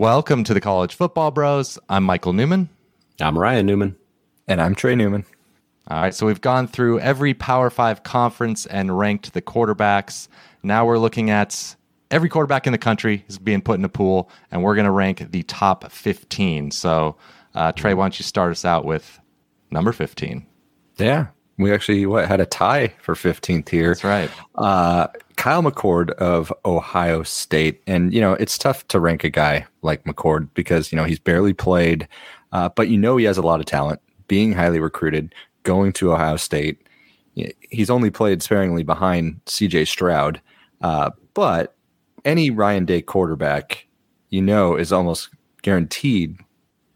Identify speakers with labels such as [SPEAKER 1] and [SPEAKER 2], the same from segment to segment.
[SPEAKER 1] Welcome to the College Football Bros. I'm Michael Newman.
[SPEAKER 2] I'm Ryan Newman.
[SPEAKER 3] And I'm Trey Newman.
[SPEAKER 1] All right, so we've gone through every Power Five conference and ranked the quarterbacks. Now we're looking at every quarterback in the country is being put in a pool, and we're going to rank the top 15. So, uh, Trey, why don't you start us out with number 15?
[SPEAKER 3] Yeah, we actually what had a tie for 15th here.
[SPEAKER 1] That's right.
[SPEAKER 3] Uh, Kyle McCord of Ohio State, and you know it's tough to rank a guy like McCord because you know he's barely played, uh, but you know he has a lot of talent. Being highly recruited, going to Ohio State, he's only played sparingly behind C.J. Stroud, uh, but any Ryan Day quarterback, you know, is almost guaranteed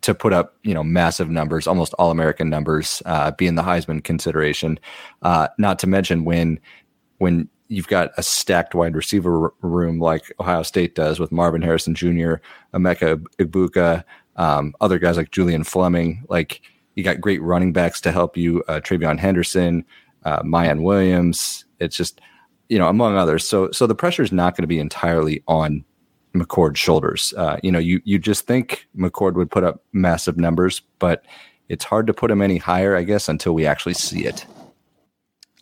[SPEAKER 3] to put up you know massive numbers, almost all American numbers, uh, being the Heisman consideration. Uh, not to mention when when you've got a stacked wide receiver room like Ohio State does with Marvin Harrison Jr., Emeka Egbuka, um, other guys like Julian Fleming. Like you got great running backs to help you, uh, TreVeyon Henderson, uh, Miyan Williams. It's just you know among others. So so the pressure is not going to be entirely on McCord's shoulders. Uh, you know, you you just think McCord would put up massive numbers, but it's hard to put him any higher, I guess, until we actually see it.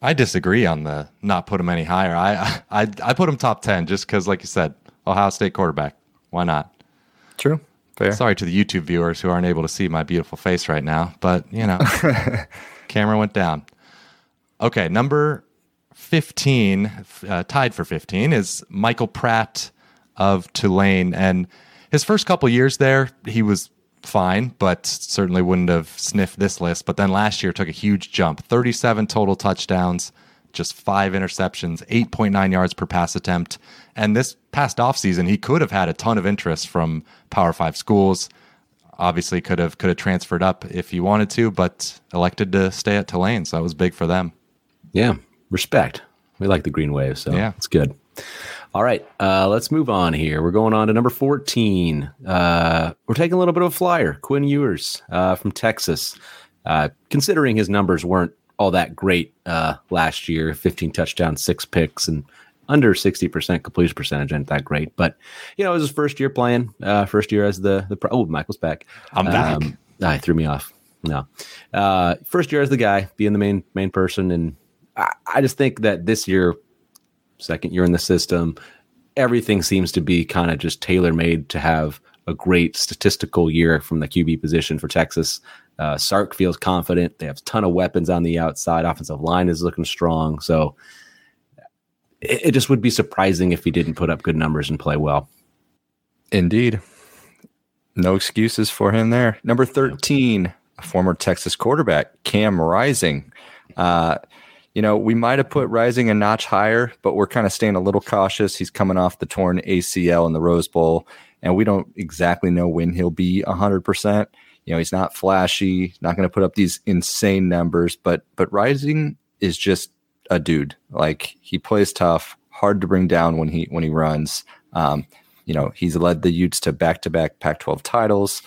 [SPEAKER 1] I disagree on the not put him any higher. I I I put him top ten just because, like you said, Ohio State quarterback. Why not?
[SPEAKER 3] True. Fair.
[SPEAKER 1] Sorry to the YouTube viewers who aren't able to see my beautiful face right now, but you know, camera went down. Okay, number fifteen, uh, tied for fifteen, is Michael Pratt of Tulane. And his first couple years there, he was fine, but certainly wouldn't have sniffed this list. But then last year took a huge jump 37 total touchdowns, just five interceptions, 8.9 yards per pass attempt. And this past offseason, he could have had a ton of interest from Power Five schools. Obviously, could have could have transferred up if he wanted to, but elected to stay at Tulane, so that was big for them.
[SPEAKER 2] Yeah, respect. We like the Green Wave, so yeah, it's good. All right, uh, let's move on here. We're going on to number 14. Uh, we're taking a little bit of a flyer. Quinn Ewers uh, from Texas. Uh, considering his numbers weren't all that great uh, last year 15 touchdowns, six picks, and under 60% completion percentage ain't that great. But, you know, it was his first year playing, uh, first year as the, the pro. Oh, Michael's back.
[SPEAKER 1] I'm back. Um,
[SPEAKER 2] ah, threw me off. No. first year as the guy, being the main main person. And I, I just think that this year, second year in the system. Everything seems to be kind of just tailor made to have a great statistical year from the QB position for Texas. Uh, Sark feels confident. They have a ton of weapons on the outside. Offensive line is looking strong. So it, it just would be surprising if he didn't put up good numbers and play well.
[SPEAKER 3] Indeed. No excuses for him there. Number 13, a former Texas quarterback, Cam Rising. Uh, you know, we might have put Rising a notch higher, but we're kind of staying a little cautious. He's coming off the torn ACL in the Rose Bowl, and we don't exactly know when he'll be 100%. You know, he's not flashy, not going to put up these insane numbers, but but Rising is just a dude. Like he plays tough, hard to bring down when he when he runs. Um, you know, he's led the Utes to back-to-back Pac-12 titles.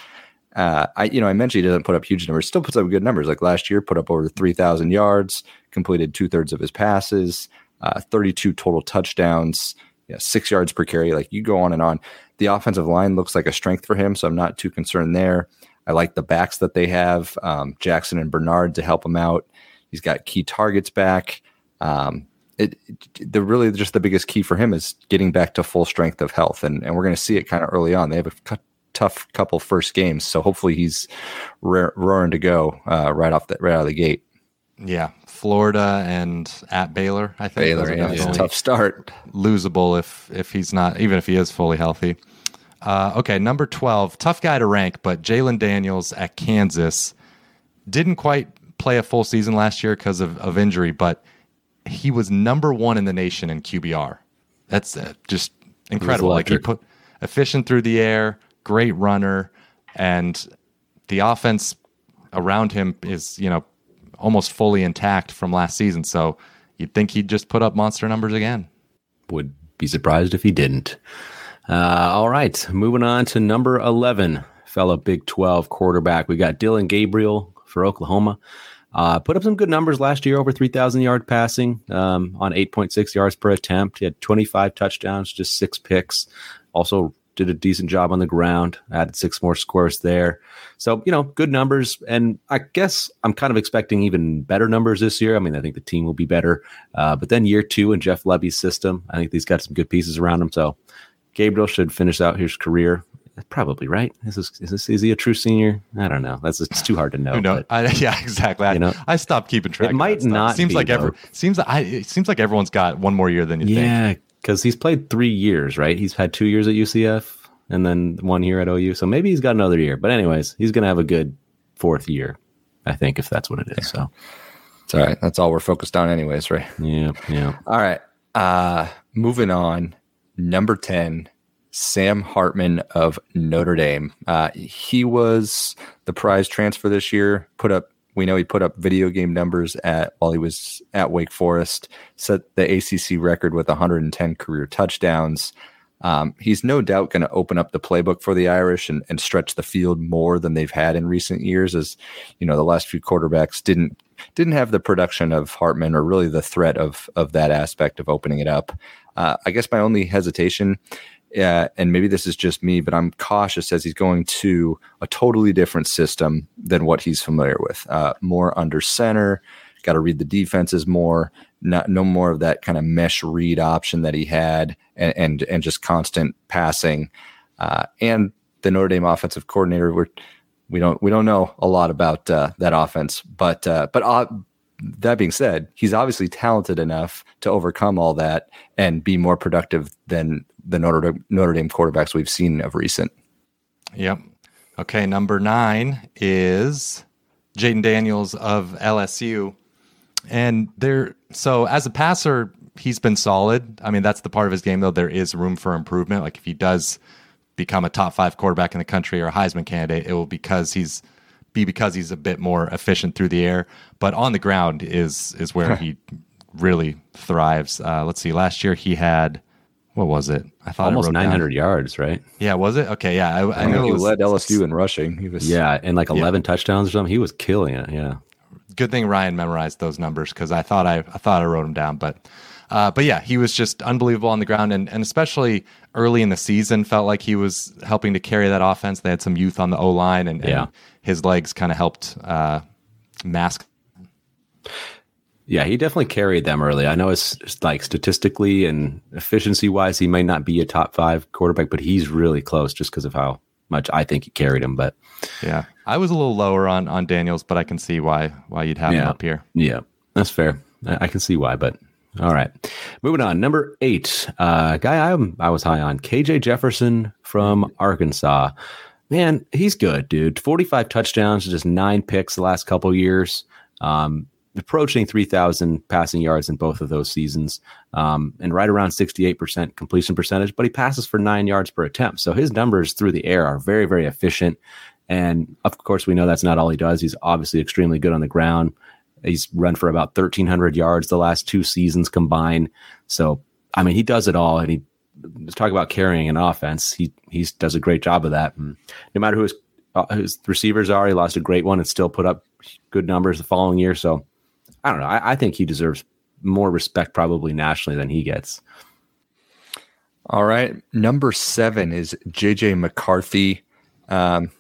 [SPEAKER 3] Uh, I, you know, I mentioned he doesn't put up huge numbers, still puts up good numbers. Like last year, put up over 3,000 yards, completed two thirds of his passes, uh, 32 total touchdowns, six yards per carry. Like you go on and on. The offensive line looks like a strength for him, so I'm not too concerned there. I like the backs that they have, um, Jackson and Bernard to help him out. He's got key targets back. Um, it, it, the really just the biggest key for him is getting back to full strength of health, and and we're going to see it kind of early on. They have a tough couple first games. So hopefully he's roaring to go uh, right off the right out of the gate.
[SPEAKER 1] Yeah, Florida and at Baylor. I think
[SPEAKER 3] Baylor. Yeah, it's a tough start.
[SPEAKER 1] Losable if if he's not even if he is fully healthy. Uh, okay, number twelve, tough guy to rank, but Jalon Daniels at Kansas didn't quite play a full season last year because of, of injury, but he was number one in the nation in QBR. That's uh, just incredible. Like he put efficient through the air, great runner, and the offense around him is, you know, almost fully intact from last season. So you'd think he'd just put up monster numbers again.
[SPEAKER 2] Would be surprised if he didn't. Uh, all right, moving on to number 11, fellow Big 12 quarterback. We got Dillon Gabriel for Oklahoma. Uh, put up some good numbers last year, over 3,000 yard passing um, on 8.6 yards per attempt. He had 25 touchdowns, just six picks. Also did a decent job on the ground, added six more scores there. So, you know, good numbers. And I guess I'm kind of expecting even better numbers this year. I mean, I think the team will be better. Uh, but then year two in Jeff Lebby's system, I think he's got some good pieces around him. So Gabriel should finish out his career. Probably right. Is this, is this is he a true senior? I don't know. That's it's too hard to know.
[SPEAKER 1] Who knows?
[SPEAKER 2] but-
[SPEAKER 1] I, yeah, exactly. I,
[SPEAKER 2] You know,
[SPEAKER 1] I stopped keeping track.
[SPEAKER 2] it might not
[SPEAKER 1] Seems
[SPEAKER 2] be,
[SPEAKER 1] like every
[SPEAKER 2] though.
[SPEAKER 1] seems I it seems like everyone's got one more year than you think.
[SPEAKER 2] Yeah, because he's played three years, right? He's had two years at UCF and then one year at OU. So maybe he's got another year. But anyways, he's gonna have a good fourth year, I think, if that's what it is. So
[SPEAKER 3] It's all right. That's all we're focused on, anyways, right?
[SPEAKER 2] yeah, yeah.
[SPEAKER 3] All right. Uh, moving on. Number 10, Sam Hartman of Notre Dame. Uh, he was the prize transfer this year. Put up, we know he put up video game numbers at while he was at Wake Forest, set the ACC record with 110 career touchdowns. Um, he's no doubt going to open up the playbook for the Irish and, and stretch the field more than they've had in recent years. As you know, the last few quarterbacks didn't didn't have the production of Hartman or really the threat of of that aspect of opening it up. Uh, I guess my only hesitation, uh, and maybe this is just me, but I'm cautious as he's going to a totally different system than what he's familiar with. Uh, more under center, got to read the defenses more. Not no more of that kind of mesh read option that he had, and and, and just constant passing. Uh, and the Notre Dame offensive coordinator, we're we don't we don't know a lot about uh, that offense, but uh, but uh, that being said, he's obviously talented enough to overcome all that and be more productive than the Notre Dame, Notre Dame quarterbacks we've seen of recent.
[SPEAKER 1] Yep. Okay, number nine is Jayden Daniels of LSU. And there, so as a passer, he's been solid. I mean, that's the part of his game, though. There is room for improvement. Like if he does become a top five quarterback in the country or a Heisman candidate, it will because he's be because he's a bit more efficient through the air. But on the ground is is where he really thrives. Uh, let's see. Last year he had what was it? I thought
[SPEAKER 2] Almost
[SPEAKER 1] wrote down-
[SPEAKER 2] 900 yards, right?
[SPEAKER 1] Yeah, was it? Okay, yeah. I, I
[SPEAKER 3] I
[SPEAKER 1] know
[SPEAKER 3] know he
[SPEAKER 1] was,
[SPEAKER 3] led LSU in rushing. He was
[SPEAKER 2] Yeah, and like 11 touchdowns or something. He was killing it. Yeah.
[SPEAKER 1] good thing Ryan memorized those numbers because I thought I, I thought I wrote them down, but uh, but yeah, he was just unbelievable on the ground, and and especially early in the season, felt like he was helping to carry that offense. They had some youth on the O line, and, and
[SPEAKER 2] Yeah.
[SPEAKER 1] his legs kind of helped uh, mask.
[SPEAKER 2] Yeah, he definitely carried them early. I know it's it's like statistically and efficiency wise, he might not be a top five quarterback, but he's really close just because of how much I think he carried him. But
[SPEAKER 1] Yeah, I was a little lower on on Daniels, but I can see why why you'd have him up here.
[SPEAKER 2] yeah, that's fair. I, I can see why. But all right, moving on. Number eight, uh, guy I'm I was high on, KJ Jefferson from Arkansas. Man, he's good, dude. 45 touchdowns, just nine picks the last couple years. Um, approaching 3,000 passing yards in both of those seasons, um, and right around 68% completion percentage. But he passes for nine yards per attempt, so his numbers through the air are very, very efficient. And of course, we know that's not all he does. He's obviously extremely good on the ground. He's run for about 1,300 yards the last two seasons combined. So, I mean, he does it all. And he, let's talk about carrying an offense. He he does a great job of that. And no matter who his, uh, his receivers are, he lost a great one and still put up good numbers the following year. So, I don't know. I, I think he deserves more respect probably nationally than he gets.
[SPEAKER 3] All right. Number seven is JJ McCarthy. Um,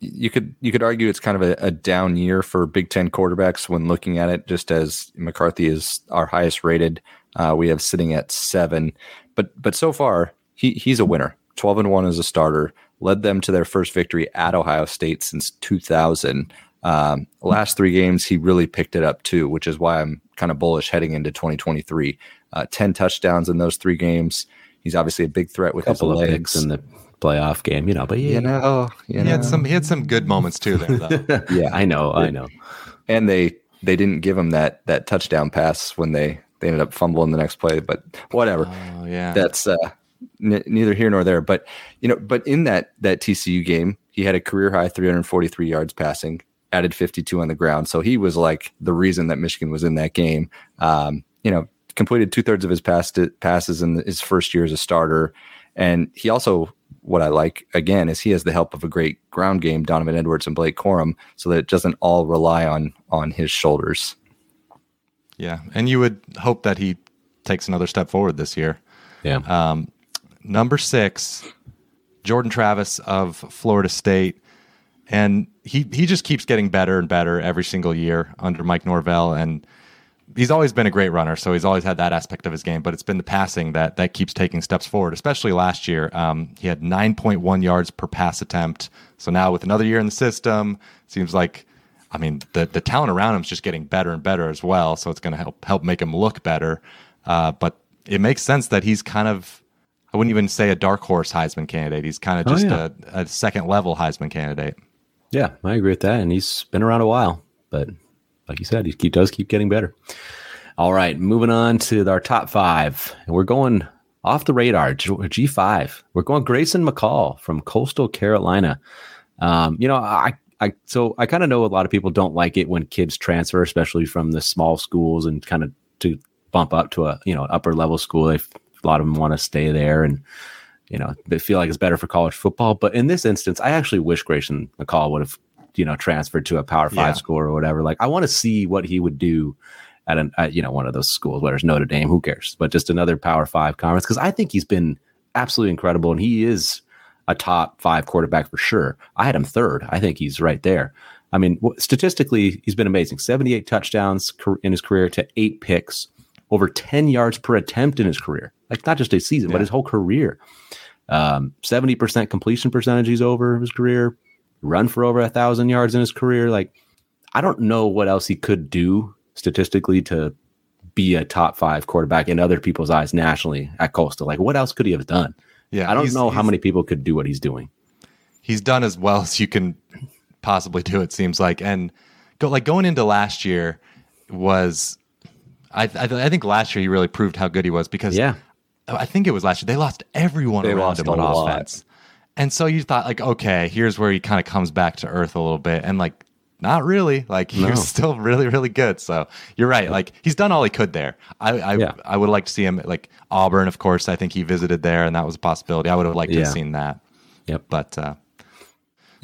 [SPEAKER 3] you could you could argue it's kind of a, a down year for Big Ten quarterbacks when looking at it. Just as McCarthy is our highest rated, uh, we have sitting at seven. But but so far he he's a winner. Twelve and one as a starter, led them to their first victory at Ohio State since 2000. Um, last three games he really picked it up too, which is why I'm kind of bullish heading into 2023. Uh, Ten touchdowns in those three games. He's obviously a big threat with a
[SPEAKER 2] couple
[SPEAKER 3] his
[SPEAKER 2] of
[SPEAKER 3] legs.
[SPEAKER 2] picks in the playoff game, you know. But yeah,
[SPEAKER 3] you know, you
[SPEAKER 1] He
[SPEAKER 3] know.
[SPEAKER 1] had some he had some good moments too there. Though.
[SPEAKER 2] yeah, I know, I know.
[SPEAKER 3] and they they didn't give him that that touchdown pass when they they ended up fumbling the next play. But whatever,
[SPEAKER 1] oh yeah,
[SPEAKER 3] that's uh, n- neither here nor there. But you know, but in that that TCU game, he had a career high 343 yards passing, added 52 on the ground. So he was like the reason that Michigan was in that game. Um, you know, completed two thirds of his pass passes in his first year as a starter, and he also. What I like again is he has the help of a great ground game, Donovan Edwards and Blake Corum, so that it doesn't all rely on on his shoulders.
[SPEAKER 1] yeah, and you would hope that he takes another step forward this year.
[SPEAKER 2] Yeah.
[SPEAKER 1] Um, number six, Jordan Travis of Florida State, and he he just keeps getting better and better every single year under Mike Norvell, and he's always been a great runner, so he's always had that aspect of his game. But it's been the passing that that keeps taking steps forward. Especially last year, um, he had 9.1 yards per pass attempt. So now with another year in the system, seems like, I mean, the the talent around him is just getting better and better as well. So it's going to help help make him look better. Uh, but it makes sense that he's kind of I wouldn't even say a dark horse Heisman candidate. He's kind of
[SPEAKER 2] Oh,
[SPEAKER 1] just
[SPEAKER 2] yeah.
[SPEAKER 1] a, a second level Heisman candidate.
[SPEAKER 2] Yeah, I agree with that. And he's been around a while, but like you said, he keep, does keep getting better. All right, moving on to our top five. And we're going off the radar, G- G5. We're going Grayson McCall from Coastal Carolina. Um, you know, I, I so I kind of know a lot of people don't like it when kids transfer, especially from the small schools and kind of to bump up to a you know upper level school. They, a lot of them want to stay there and you know they feel like it's better for college football. But in this instance, I actually wish Grayson McCall would have you know transferred to a Power Five
[SPEAKER 1] Yeah.
[SPEAKER 2] school or whatever. Like I want to see what he would do at an at, you know one of those schools, whether it's Notre Dame, who cares? But just another Power Five conference because I think he's been absolutely incredible and he is a top five quarterback for sure. I had him third. I think he's right there. I mean, statistically, he's been amazing. 78 touchdowns in his career to eight picks, over 10 yards per attempt in his career. Like not just a season, but his whole career. Um, 70% completion percentage he's over his career, run for over a thousand yards in his career. Like, I don't know what else he could do statistically to be a top five quarterback in other people's eyes nationally at Coastal. Like, what else could he have done?
[SPEAKER 1] Yeah,
[SPEAKER 2] I don't know how many people could do what he's doing.
[SPEAKER 1] he's done as well as you can possibly do. It seems like, and go like going into last year was, I I, I think last year he really proved how good he was because
[SPEAKER 2] Yeah.
[SPEAKER 1] I think it was last year they lost everyone
[SPEAKER 3] They
[SPEAKER 1] around
[SPEAKER 3] lost
[SPEAKER 1] him
[SPEAKER 3] a
[SPEAKER 1] on
[SPEAKER 3] lot.
[SPEAKER 1] offense, and so you thought like, okay, here's where he kind of comes back to earth a little bit, and like. Not really. Like he
[SPEAKER 2] No.
[SPEAKER 1] was still really, really good. So you're right. Like he's done all he could there. I, I,
[SPEAKER 2] Yeah.
[SPEAKER 1] I would like to see him like Auburn. Of course, I think he visited there, and that was a possibility. I would have liked to have seen that.
[SPEAKER 2] Yep.
[SPEAKER 1] But uh,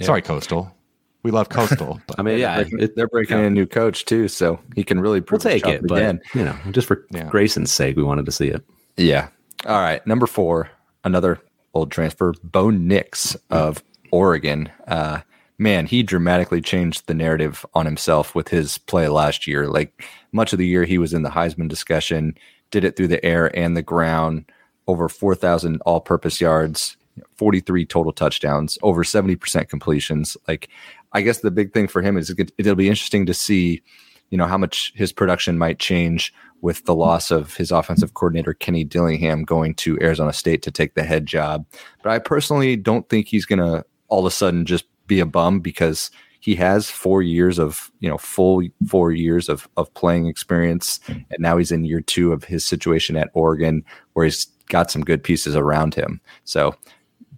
[SPEAKER 1] sorry, Coastal. We love Coastal. But
[SPEAKER 2] I mean, yeah,
[SPEAKER 3] Breaking-
[SPEAKER 2] it,
[SPEAKER 3] they're breaking in a new coach too, so he can really
[SPEAKER 2] we'll take
[SPEAKER 3] stuff
[SPEAKER 2] it, but
[SPEAKER 3] again.
[SPEAKER 2] you know, just for
[SPEAKER 1] Yeah.
[SPEAKER 2] Grayson's sake, we wanted to see it.
[SPEAKER 3] Yeah. All right. Number four, another old transfer, Bo Nix of Oregon. Uh, man, he dramatically changed the narrative on himself with his play last year. Like much of the year, he was in the Heisman discussion, did it through the air and the ground, over 4,000 all purpose yards, 43 total touchdowns, over 70% completions. Like, I guess the big thing for him is it- it'll be interesting to see you know how much his production might change with the loss of his offensive coordinator Kenny Dillingham going to Arizona State to take the head job. But I personally don't think he's going to all of a sudden just be a bum because he has four years of you know full four years of of playing experience, and now he's in year two of his situation at Oregon where he's got some good pieces around him. So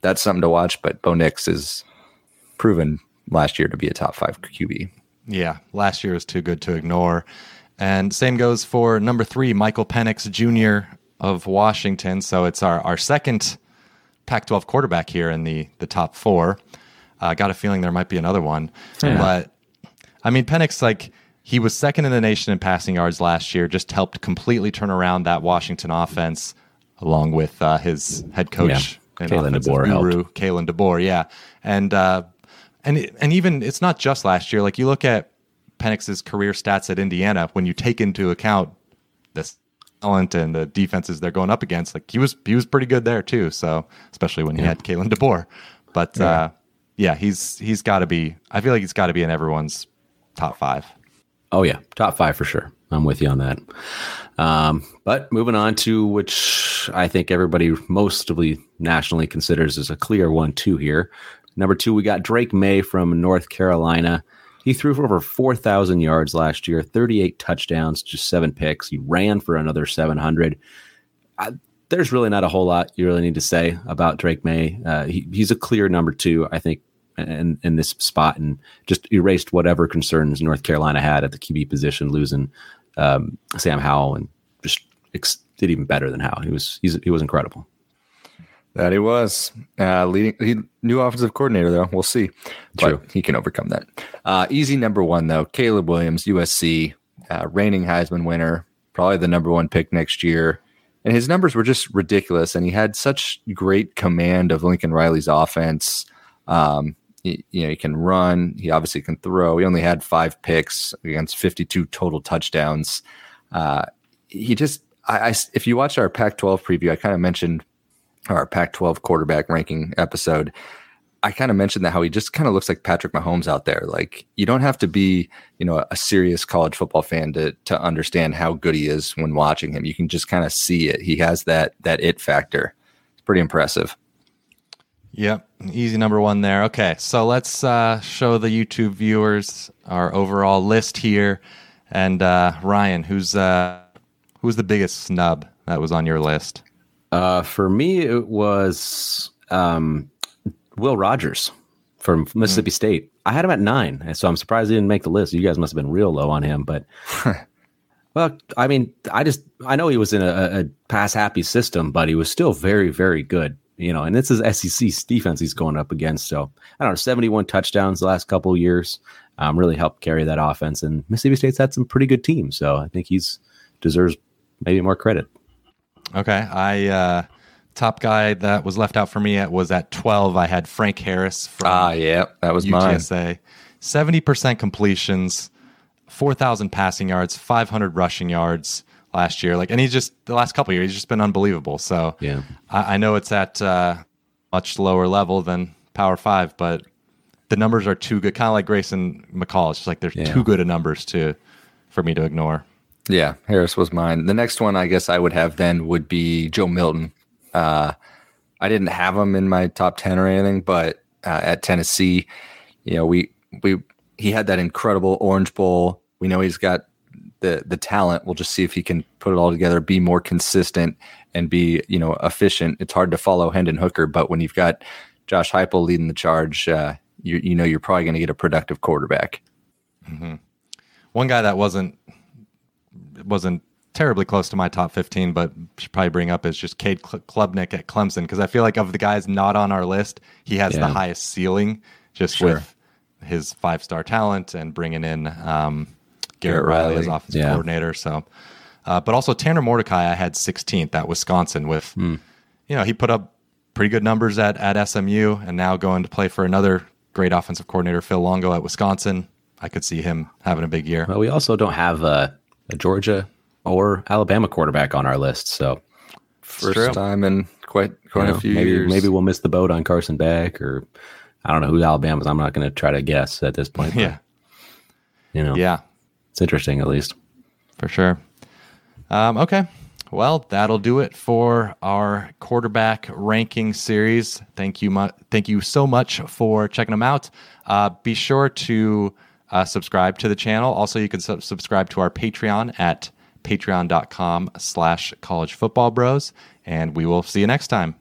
[SPEAKER 3] that's something to watch. But Bo Nix is proven last year to be a top five QB.
[SPEAKER 1] Yeah, last year was too good to ignore. And same goes for number three, Michael Penix Jr. of Washington. So it's our, our second Pac 12 quarterback here in the, the top four. I got a feeling there might be another one. But I mean, Penix, like, he was second in the nation in passing yards last year, just helped completely turn around that Washington offense along with uh, his head coach.
[SPEAKER 2] Yeah.
[SPEAKER 1] and
[SPEAKER 2] Kalen DeBoer helped.
[SPEAKER 1] Kalen DeBoer, yeah. And uh, and and even it's not just last year. Like you look at Penix's career stats at Indiana, when you take into account the talent and the defenses they're going up against, like he was he was pretty good there too. So especially when he had Kalen DeBoer, but yeah, uh, yeah he's he's got to be. I feel like he's got to be in everyone's top five.
[SPEAKER 2] Oh yeah, top five for sure. I'm with you on that. Um, but moving on to which I think everybody mostly nationally considers as a clear one two here. Number two, we got Drake Maye from North Carolina. He threw for over 4,000 yards last year, 38 touchdowns, just seven picks. He ran for another 700. I, there's really not a whole lot you really need to say about Drake Maye. Uh, he, he's a clear number two, I think, in, in this spot and just erased whatever concerns North Carolina had at the QB position, losing um, Sam Howell and just ex- did even better than Howell. He was he was incredible.
[SPEAKER 3] That he was uh, leading. He new offensive coordinator though. We'll see. But
[SPEAKER 2] True.
[SPEAKER 3] he can overcome that. Uh, easy number one though. Caleb Williams, USC, uh, reigning Heisman winner, probably the number one pick next year. and his numbers were just ridiculous. And he had such great command of Lincoln Riley's offense. Um, he, you know, he can run. He obviously can throw. He only had five picks against 52 total touchdowns. Uh, he just, I, I, if you watch our Pac-12 preview, I kind of mentioned our Pac-12 quarterback ranking episode. I kind of mentioned that how he just kind of looks like Patrick Mahomes out there. Like you don't have to be, you know, a serious college football fan to to understand how good he is when watching him. You can just kind of see it. He has that that it factor. It's pretty impressive.
[SPEAKER 1] Yep, easy number one there. Okay, so let's uh, show the YouTube viewers our overall list here. And uh, Ryan, who's uh, who's the biggest snub that was on your list?
[SPEAKER 2] Uh, for me, it was um, Will Rogers from Mississippi mm. State. I had him at nine, so I'm surprised he didn't make the list. You guys must have been real low on him, but well, I mean, I just I know he was in a, a pass happy system, but he was still very very good. You know, and this is SEC defense he's going up against. So I don't know, 71 touchdowns the last couple years, um, really helped carry that offense. And Mississippi State's had some pretty good teams, so I think he's deserves maybe more credit.
[SPEAKER 1] Okay, I uh, top guy that was left out for me at, was at 12. I had Frank Harris
[SPEAKER 3] from ah, yeah, that was UTSA.
[SPEAKER 1] Mine. 70% completions, 4,000 passing yards, 500 rushing yards last year. Like, and he's just the last couple years, he's just been unbelievable. So
[SPEAKER 2] yeah,
[SPEAKER 1] I, I know it's at uh, much lower level than Power Five, but the numbers are too good. Kind of like Grayson McCall. It's just like there's yeah. too good of numbers to for me to ignore.
[SPEAKER 3] Yeah, Harris was mine. The next one I guess I would have then would be Joe Milton. Uh, I didn't have him in my top ten or anything, but uh, at Tennessee, you know, we we he had that incredible Orange Bowl. We know he's got the the talent. We'll just see if he can put it all together, be more consistent, and be you know efficient. It's hard to follow Hendon Hooker, but when you've got Josh Heupel leading the charge, uh, you you know you're probably going to get a productive quarterback.
[SPEAKER 1] Mm-hmm. One guy that wasn't wasn't terribly close to my top 15, but should probably bring up is just Cade Klubnik at Clemson because I feel like of the guys not on our list, he has yeah. the highest ceiling just sure. with his five star talent and bringing in um, Garrett, Garrett Riley, as offensive yeah. coordinator. So, uh, but also Tanner Mordecai, I had 16th at Wisconsin with, mm. you know, he put up pretty good numbers at, at SMU and now going to play for another great offensive coordinator, Phil Longo at Wisconsin. I could see him having a big year.
[SPEAKER 2] Well, we also don't have a, a Georgia or Alabama quarterback on our list. So
[SPEAKER 3] first time in quite quite you know, a few
[SPEAKER 2] maybe,
[SPEAKER 3] years.
[SPEAKER 2] Maybe we'll miss the boat on Carson Beck or I don't know who Alabama's. I'm not going to try to guess at this point.
[SPEAKER 1] yeah.
[SPEAKER 2] You know.
[SPEAKER 1] Yeah.
[SPEAKER 2] It's interesting at least.
[SPEAKER 1] For sure. Um, okay. Well, that'll do it for our quarterback ranking series. Thank you, mu- thank you so much for checking them out. Uh, be sure to uh, subscribe to the channel. Also, you can su- subscribe to our Patreon at patreon.com slash college football bros. And we will see you next time.